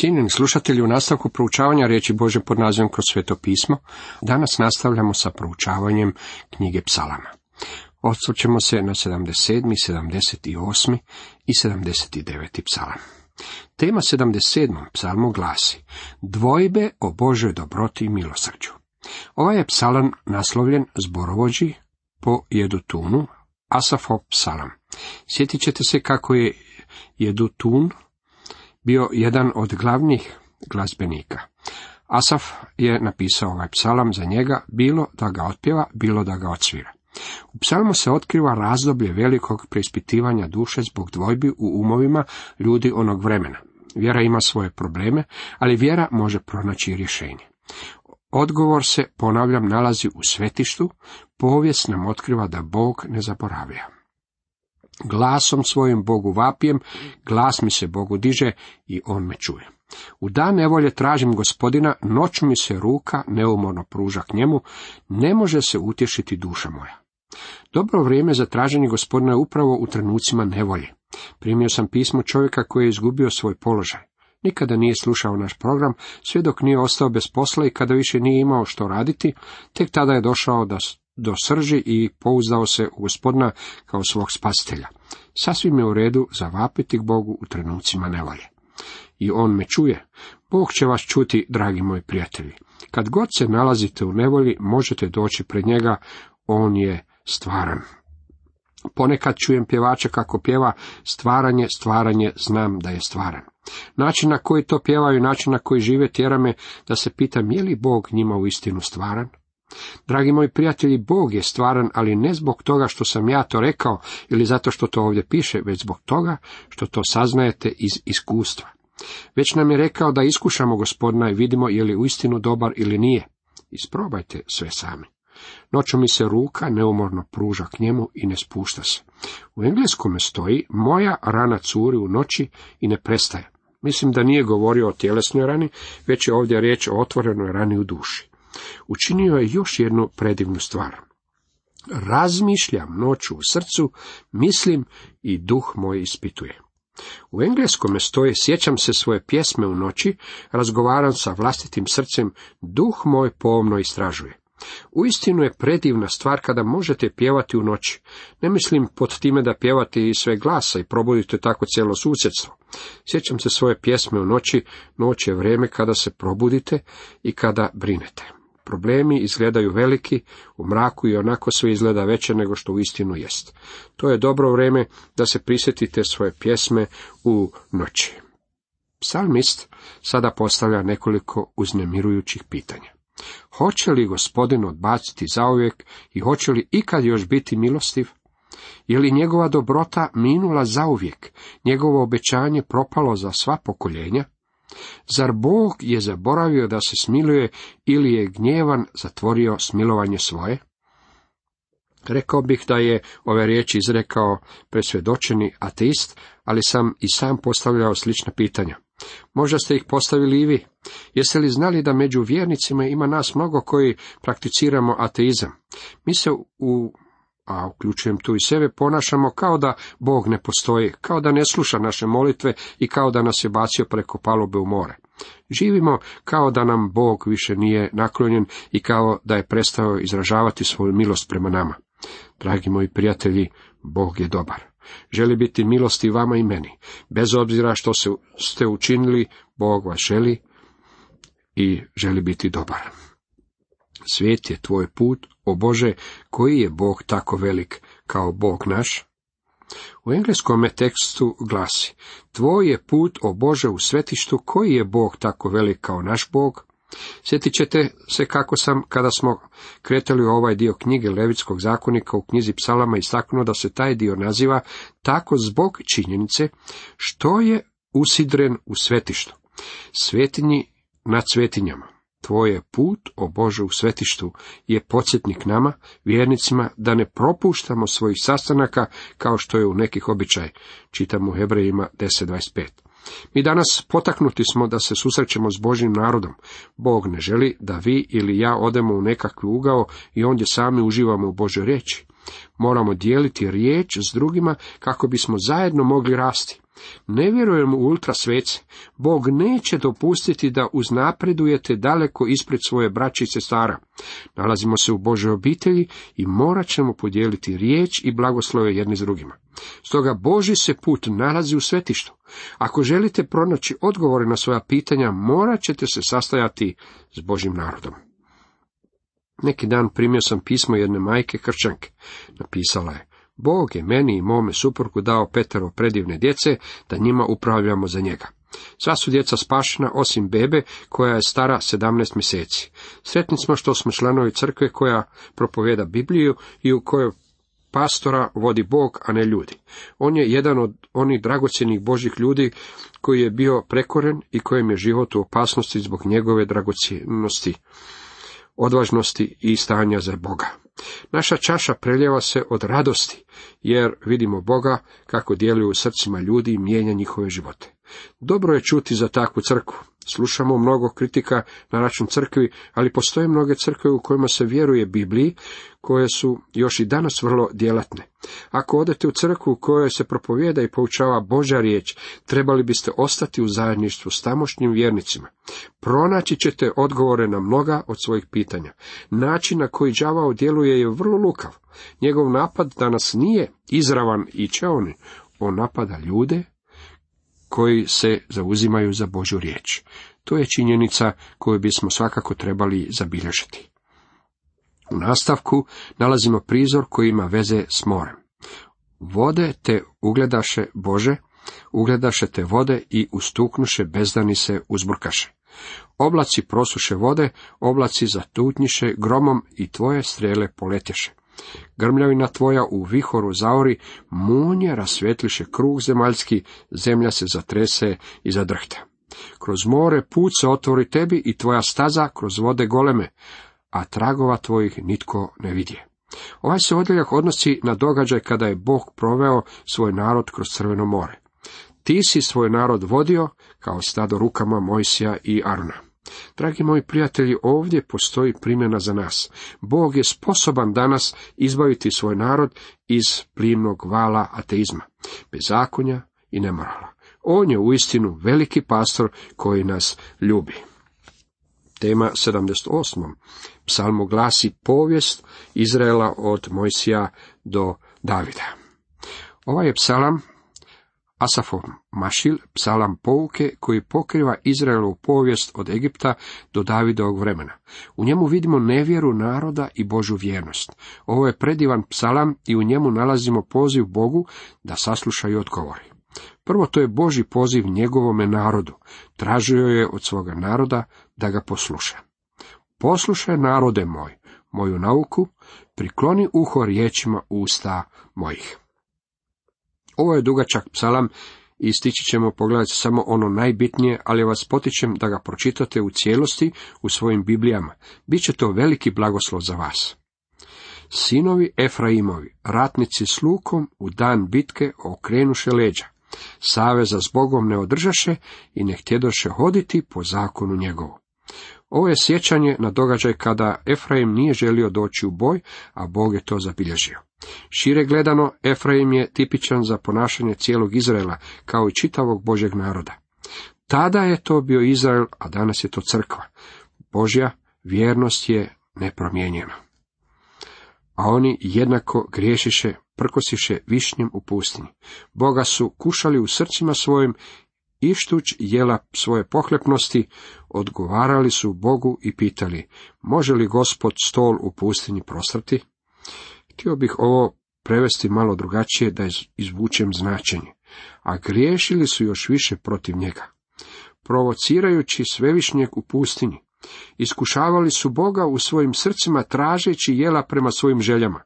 Cijenjeni slušatelji, u nastavku proučavanja riječi Bože pod nazivom kroz sveto pismo, danas nastavljamo sa proučavanjem knjige psalama. Osvrćemo se na 77., 78. i 79. psalam. Tema 77. psalmu glasi Dvojbe o Božoj dobroti i milosrđu. Ovaj je psalam naslovljen zborovođi po Jedutunu, Asafov psalam. Sjetit ćete se kako je Jedutun bio jedan od glavnih glazbenika. Asaf je napisao ovaj psalam za njega, bilo da ga otpjeva, bilo da ga odsvira. U psalmu se otkriva razdoblje velikog preispitivanja duše zbog dvojbi u umovima ljudi onog vremena. Vjera ima svoje probleme, ali vjera može pronaći rješenje. Odgovor se, ponavljam, nalazi u svetištu, povijest nam otkriva da Bog ne zaboravlja. Glasom svojim Bogu vapijem, glas mi se Bogu diže i on me čuje. U dan nevolje tražim gospodina, noć mi se ruka neumorno pruža k njemu, ne može se utješiti duša moja. Dobro vrijeme za traženje gospodina je upravo u trenucima nevolje. Primio sam pismo čovjeka koji je izgubio svoj položaj. Nikada nije slušao naš program, sve dok nije ostao bez posla i kada više nije imao što raditi, tek tada je došao da do srži i pouzdao se u gospodina kao svog spasitelja. Sasvim je u redu zavapiti k Bogu u trenucima nevolje. I on me čuje. Bog će vas čuti, dragi moji prijatelji. Kad god se nalazite u nevolji, možete doći pred njega, on je stvaran. Ponekad čujem pjevača kako pjeva stvaranje, stvaranje, znam da je stvaran. Način na koji to pjevaju, način na koji žive tjera me da se pitam je li Bog njima u istinu stvaran? Dragi moji prijatelji, Bog je stvaran, ali ne zbog toga što sam ja to rekao ili zato što to ovdje piše, već zbog toga što to saznajete iz iskustva. Već nam je rekao da iskušamo gospodina i vidimo je li uistinu dobar ili nije. Isprobajte sve sami. Noću mi se ruka neumorno pruža k njemu i ne spušta se. U engleskome stoji, moja rana curi u noći i ne prestaje. Mislim da nije govorio o tjelesnoj rani, već je ovdje riječ o otvorenoj rani u duši. Učinio je još jednu predivnu stvar. Razmišljam noću u srcu, mislim i duh moj ispituje. U engleskome stoje sjećam se svoje pjesme u noći, razgovaram sa vlastitim srcem, duh moj pomno istražuje. Uistinu je predivna stvar kada možete pjevati u noći. Ne mislim pod time da pjevate iz sve glasa i probudite tako cijelo susjedstvo. Sjećam se svoje pjesme u noći, noć je vrijeme kada se probudite i kada brinete. Problemi izgledaju veliki, u mraku i onako sve izgleda veće nego što u istinu jest. To je dobro vrijeme da se prisjetite svoje pjesme u noći. Psalmist sada postavlja nekoliko uznemirujućih pitanja. Hoće li gospodin odbaciti zauvijek i hoće li ikad još biti milostiv? Je li njegova dobrota minula zauvijek, njegovo obećanje propalo za sva pokoljenja? Zar Bog je zaboravio da se smiluje ili je gnjevan zatvorio smilovanje svoje? Rekao bih da je ove riječi izrekao presvjedočeni ateist, ali sam i sam postavljao slična pitanja. Možda ste ih postavili i vi. Jeste li znali da među vjernicima ima nas mnogo koji prakticiramo ateizam? Mi se u a uključujem tu i sebe, ponašamo kao da Bog ne postoji, kao da ne sluša naše molitve i kao da nas je bacio preko palube u more. Živimo kao da nam Bog više nije naklonjen i kao da je prestao izražavati svoju milost prema nama. Dragi moji prijatelji, Bog je dobar. Želi biti milosti vama i meni. Bez obzira što ste učinili, Bog vas želi i želi biti dobar. Svijet je tvoj put, o Bože, koji je Bog tako velik kao Bog naš? U engleskom tekstu glasi, tvoj je put, o Bože, u svetištu, koji je Bog tako velik kao naš Bog? Sjetit ćete se kako sam, kada smo kretali u ovaj dio knjige Levitskog zakonika u knjizi psalama istaknuo da se taj dio naziva tako zbog činjenice što je usidren u svetištu. Svetinji nad svetinjama. Tvoje put, o Bože, u svetištu je podsjetnik nama, vjernicima, da ne propuštamo svojih sastanaka kao što je u nekih običaj. Čitamo u Hebrejima 10.25. Mi danas potaknuti smo da se susrećemo s Božim narodom. Bog ne želi da vi ili ja odemo u nekakvi ugao i ondje sami uživamo u Božoj riječi. Moramo dijeliti riječ s drugima kako bismo zajedno mogli rasti. Ne vjerujem u ultra svece. Bog neće dopustiti da uznapredujete daleko ispred svoje braće i sestara. Nalazimo se u Božoj obitelji i morat ćemo podijeliti riječ i blagoslove jedni s drugima. Stoga Boži se put nalazi u svetištu. Ako želite pronaći odgovore na svoja pitanja, morat ćete se sastajati s Božim narodom. Neki dan primio sam pismo jedne majke kršćanke. Napisala je, Bog je meni i mome suprugu dao petero predivne djece, da njima upravljamo za njega. Sva su djeca spašena, osim bebe, koja je stara 17 mjeseci. Sretni smo što smo članovi crkve koja propovjeda Bibliju i u kojoj pastora vodi Bog, a ne ljudi. On je jedan od onih dragocjenih Božih ljudi koji je bio prekoren i kojem je život u opasnosti zbog njegove dragocjenosti, odvažnosti i stanja za Boga. Naša čaša preljeva se od radosti, jer vidimo Boga kako djeluje u srcima ljudi i mijenja njihove živote. Dobro je čuti za takvu crkvu. Slušamo mnogo kritika na račun crkvi, ali postoje mnoge crkve u kojima se vjeruje Bibliji, koje su još i danas vrlo djelatne. Ako odete u crkvu u kojoj se propovijeda i poučava Božja riječ, trebali biste ostati u zajedništvu s tamošnjim vjernicima. Pronaći ćete odgovore na mnoga od svojih pitanja. Način na koji đavao djeluje je vrlo lukav. Njegov napad danas nije izravan i čeoni. On napada ljude koji se zauzimaju za Božju riječ. To je činjenica koju bismo svakako trebali zabilježiti. U nastavku nalazimo prizor koji ima veze s morem. Vode te ugledaše Bože, ugledaše te vode i ustuknuše bezdani se uzburkaše. Oblaci prosuše vode, oblaci zatutnjiše gromom i tvoje strele poletješe. Grmljavina tvoja u vihoru zaori, munje rasvjetliše krug zemaljski, zemlja se zatrese i zadrhta. Kroz more put se otvori tebi i tvoja staza kroz vode goleme, a tragova tvojih nitko ne vidje. Ovaj se odjeljak odnosi na događaj kada je Bog proveo svoj narod kroz Crveno more. Ti si svoj narod vodio kao stado rukama Mojsija i Aruna. Dragi moji prijatelji, ovdje postoji primjena za nas. Bog je sposoban danas izbaviti svoj narod iz plimnog vala ateizma, bezakonja i nemorala. On je uistinu veliki pastor koji nas ljubi. Tema 78. Psalmu glasi povijest Izraela od Mojsija do Davida. Ovaj je psalam Asafov Mašil, psalam pouke koji pokriva Izraelovu povijest od Egipta do Davidovog vremena. U njemu vidimo nevjeru naroda i Božu vjernost. Ovo je predivan psalam i u njemu nalazimo poziv Bogu da sasluša i odgovori. Prvo to je Boži poziv njegovome narodu. Tražio je od svoga naroda da ga posluša. Poslušaj narode moj, moju nauku, prikloni uho riječima usta mojih. Ovo je dugačak psalam i stići ćemo pogledati samo ono najbitnije, ali vas potičem da ga pročitate u cijelosti u svojim Biblijama. Biće to veliki blagoslov za vas. Sinovi Efraimovi, ratnici s lukom, u dan bitke okrenuše leđa. Saveza s Bogom ne održaše i ne htjedoše hoditi po zakonu njegovu. Ovo je sjećanje na događaj kada Efraim nije želio doći u boj, a Bog je to zabilježio. Šire gledano, Efraim je tipičan za ponašanje cijelog Izraela, kao i čitavog Božeg naroda. Tada je to bio Izrael, a danas je to crkva. Božja vjernost je nepromijenjena. A oni jednako griješiše, prkosiše višnjem u pustinji. Boga su kušali u srcima svojim ištuć jela svoje pohlepnosti, odgovarali su Bogu i pitali, može li gospod stol u pustinji prostrati? Htio bih ovo prevesti malo drugačije da izvučem značenje, a griješili su još više protiv njega. Provocirajući svevišnjeg u pustinji, iskušavali su Boga u svojim srcima tražeći jela prema svojim željama.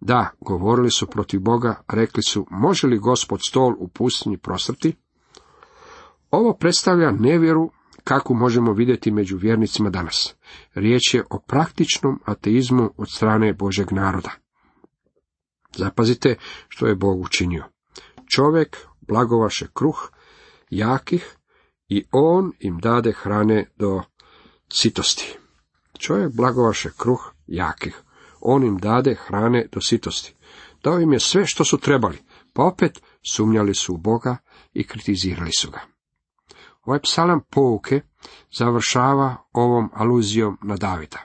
Da, govorili su protiv Boga, rekli su, može li gospod stol u pustinji prostrti? Ovo predstavlja nevjeru kako možemo vidjeti među vjernicima danas. Riječ je o praktičnom ateizmu od strane Božeg naroda. Zapazite što je Bog učinio. Čovjek blagovaše kruh jakih i on im dade hrane do sitosti. Čovjek blagovaše kruh jakih. On im dade hrane do sitosti. Dao im je sve što su trebali. pa opet sumnjali su u Boga i kritizirali su ga. Ovaj psalam pouke završava ovom aluzijom na Davida.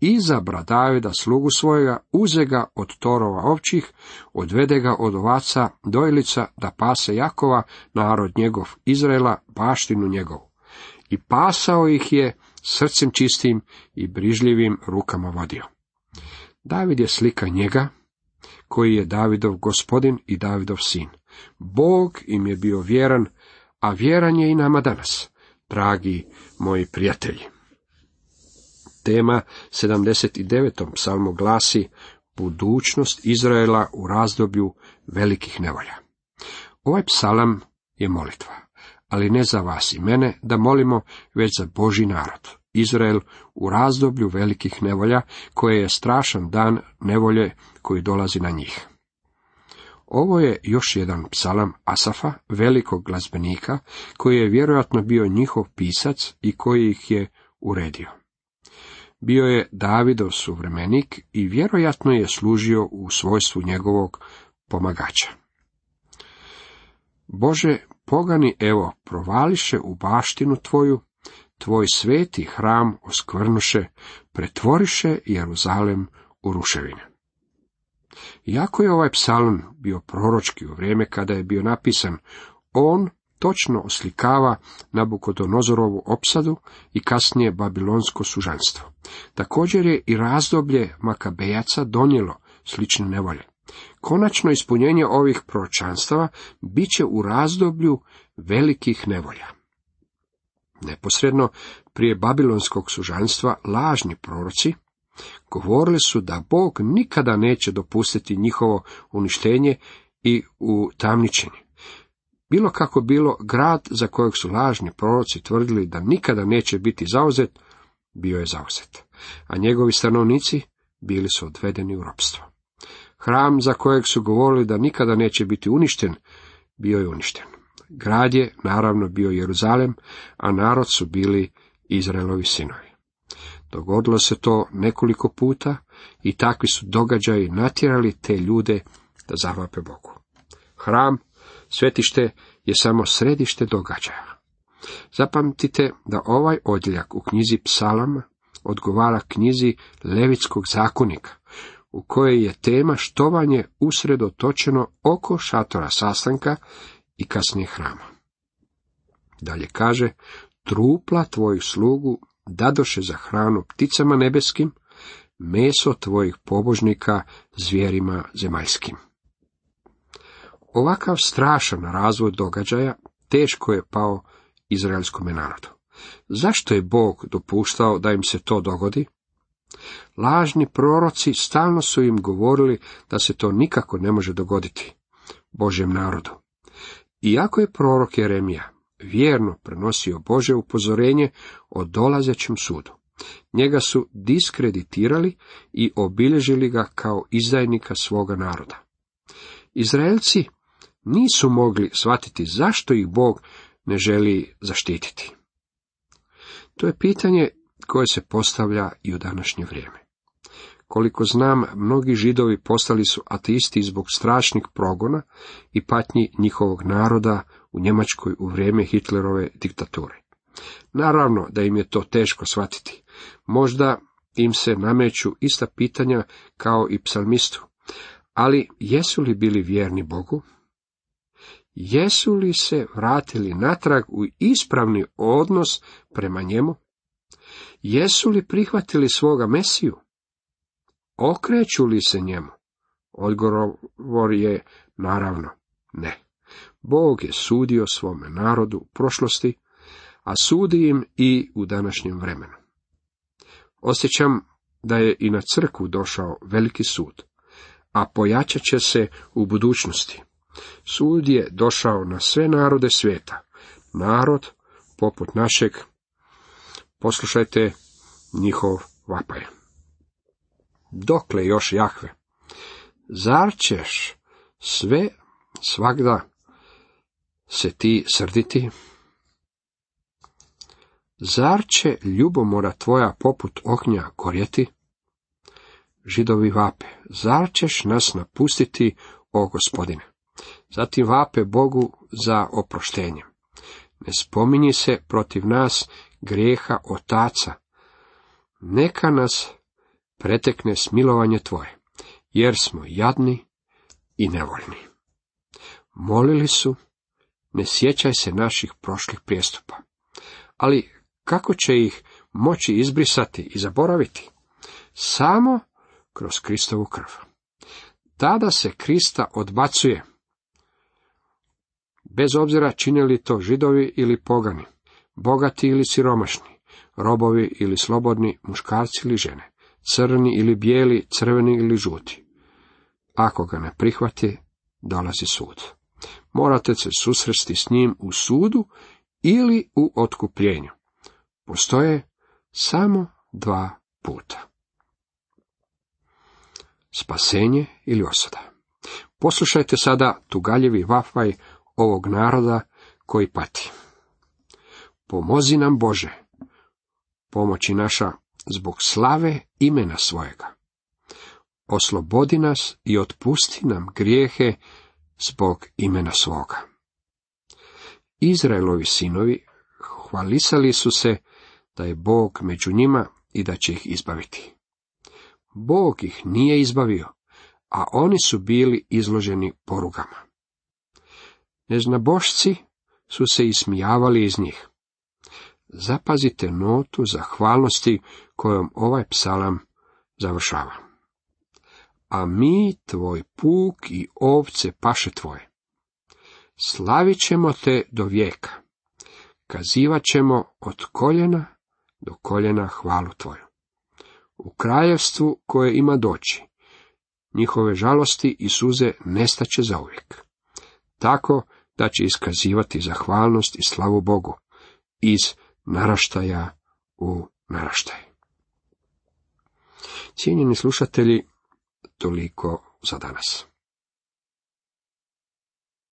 Izabra Davida slugu svojega, uze ga od torova ovčih, odvede ga od ovaca dojlica da pase Jakova, narod njegov Izraela, baštinu njegovu. I pasao ih je srcem čistim i brižljivim rukama vodio. David je slika njega, koji je Davidov gospodin i Davidov sin. Bog im je bio vjeran, a vjeran je i nama danas, dragi moji prijatelji. Tema 79. psalmu glasi budućnost Izraela u razdoblju velikih nevolja. Ovaj psalam je molitva, ali ne za vas i mene da molimo, već za Boži narod. Izrael u razdoblju velikih nevolja, koje je strašan dan nevolje koji dolazi na njih. Ovo je još jedan psalam Asafa, velikog glazbenika, koji je vjerojatno bio njihov pisac i koji ih je uredio. Bio je Davidov suvremenik i vjerojatno je služio u svojstvu njegovog pomagača. Bože, pogani evo, provališe u baštinu tvoju, tvoj sveti hram oskvrnuše, pretvoriše Jeruzalem u ruševine. Iako je ovaj psalam bio proročki u vrijeme kada je bio napisan, on točno oslikava Nabukodonozorovu opsadu i kasnije babilonsko sužanstvo. Također je i razdoblje Makabejaca donijelo slične nevolje. Konačno ispunjenje ovih proročanstava bit će u razdoblju velikih nevolja. Neposredno prije babilonskog sužanstva lažni proroci govorili su da Bog nikada neće dopustiti njihovo uništenje i u tamničenje. Bilo kako bilo, grad za kojeg su lažni proroci tvrdili da nikada neće biti zauzet, bio je zauzet, a njegovi stanovnici bili su odvedeni u ropstvo. Hram za kojeg su govorili da nikada neće biti uništen, bio je uništen. Grad je naravno bio Jeruzalem, a narod su bili Izraelovi sinovi. Dogodilo se to nekoliko puta i takvi su događaji natjerali te ljude da zavape Bogu. Hram, svetište je samo središte događaja. Zapamtite da ovaj odjeljak u knjizi psalama odgovara knjizi Levitskog zakonika, u kojoj je tema štovanje usredotočeno oko šatora sastanka i kasnije hrama. Dalje kaže, trupla tvojih slugu dadoše za hranu pticama nebeskim, meso tvojih pobožnika zvijerima zemaljskim. Ovakav strašan razvoj događaja teško je pao izraelskom narodu. Zašto je Bog dopuštao da im se to dogodi? Lažni proroci stalno su im govorili da se to nikako ne može dogoditi Božjem narodu. Iako je prorok Jeremija vjerno prenosio Bože upozorenje o dolazećem sudu, njega su diskreditirali i obilježili ga kao izdajnika svoga naroda. Izraelci nisu mogli shvatiti zašto ih Bog ne želi zaštititi. To je pitanje koje se postavlja i u današnje vrijeme. Koliko znam, mnogi židovi postali su ateisti zbog strašnih progona i patnji njihovog naroda u Njemačkoj u vrijeme Hitlerove diktature. Naravno da im je to teško shvatiti. Možda im se nameću ista pitanja kao i psalmistu. Ali jesu li bili vjerni Bogu? Jesu li se vratili natrag u ispravni odnos prema njemu? Jesu li prihvatili svoga Mesiju? Okreću li se njemu? Odgovor je naravno ne. Bog je sudio svome narodu u prošlosti, a sudi im i u današnjem vremenu. Osjećam da je i na crkvu došao veliki sud, a pojačat će se u budućnosti. Sud je došao na sve narode svijeta. Narod, poput našeg, poslušajte njihov vapaj. Dokle još Jahve? Zar ćeš sve svagda se ti srditi? Zar će ljubomora tvoja poput ognja gorjeti? Židovi vape, zar ćeš nas napustiti, o gospodine? Zatim vape Bogu za oproštenjem. Ne spominji se protiv nas grijeha otaca. Neka nas pretekne smilovanje tvoje, jer smo jadni i nevoljni. Molili su, ne sjećaj se naših prošlih prijestupa. Ali kako će ih moći izbrisati i zaboraviti? Samo kroz Kristovu krv. Tada se Krista odbacuje, bez obzira činili to židovi ili pogani, bogati ili siromašni, robovi ili slobodni, muškarci ili žene, crni ili bijeli, crveni ili žuti. Ako ga ne prihvati, dolazi sud. Morate se susresti s njim u sudu ili u otkupljenju. Postoje samo dva puta. Spasenje ili osada. Poslušajte sada tugaljevi vafaj ovog naroda koji pati. Pomozi nam Bože, pomoći naša zbog slave imena svojega. Oslobodi nas i otpusti nam grijehe zbog imena svoga. Izraelovi sinovi hvalisali su se da je Bog među njima i da će ih izbaviti. Bog ih nije izbavio, a oni su bili izloženi porugama. Neznabošci su se ismijavali iz njih. Zapazite notu zahvalnosti kojom ovaj psalam završava. A mi, tvoj puk i ovce paše tvoje. Slavit ćemo te do vijeka. Kazivat ćemo od koljena do koljena hvalu tvoju. U kraljevstvu koje ima doći, njihove žalosti i suze nestaće zauvijek. Tako da će iskazivati zahvalnost i slavu Bogu iz naraštaja u naraštaj. Cijenjeni slušatelji, toliko za danas.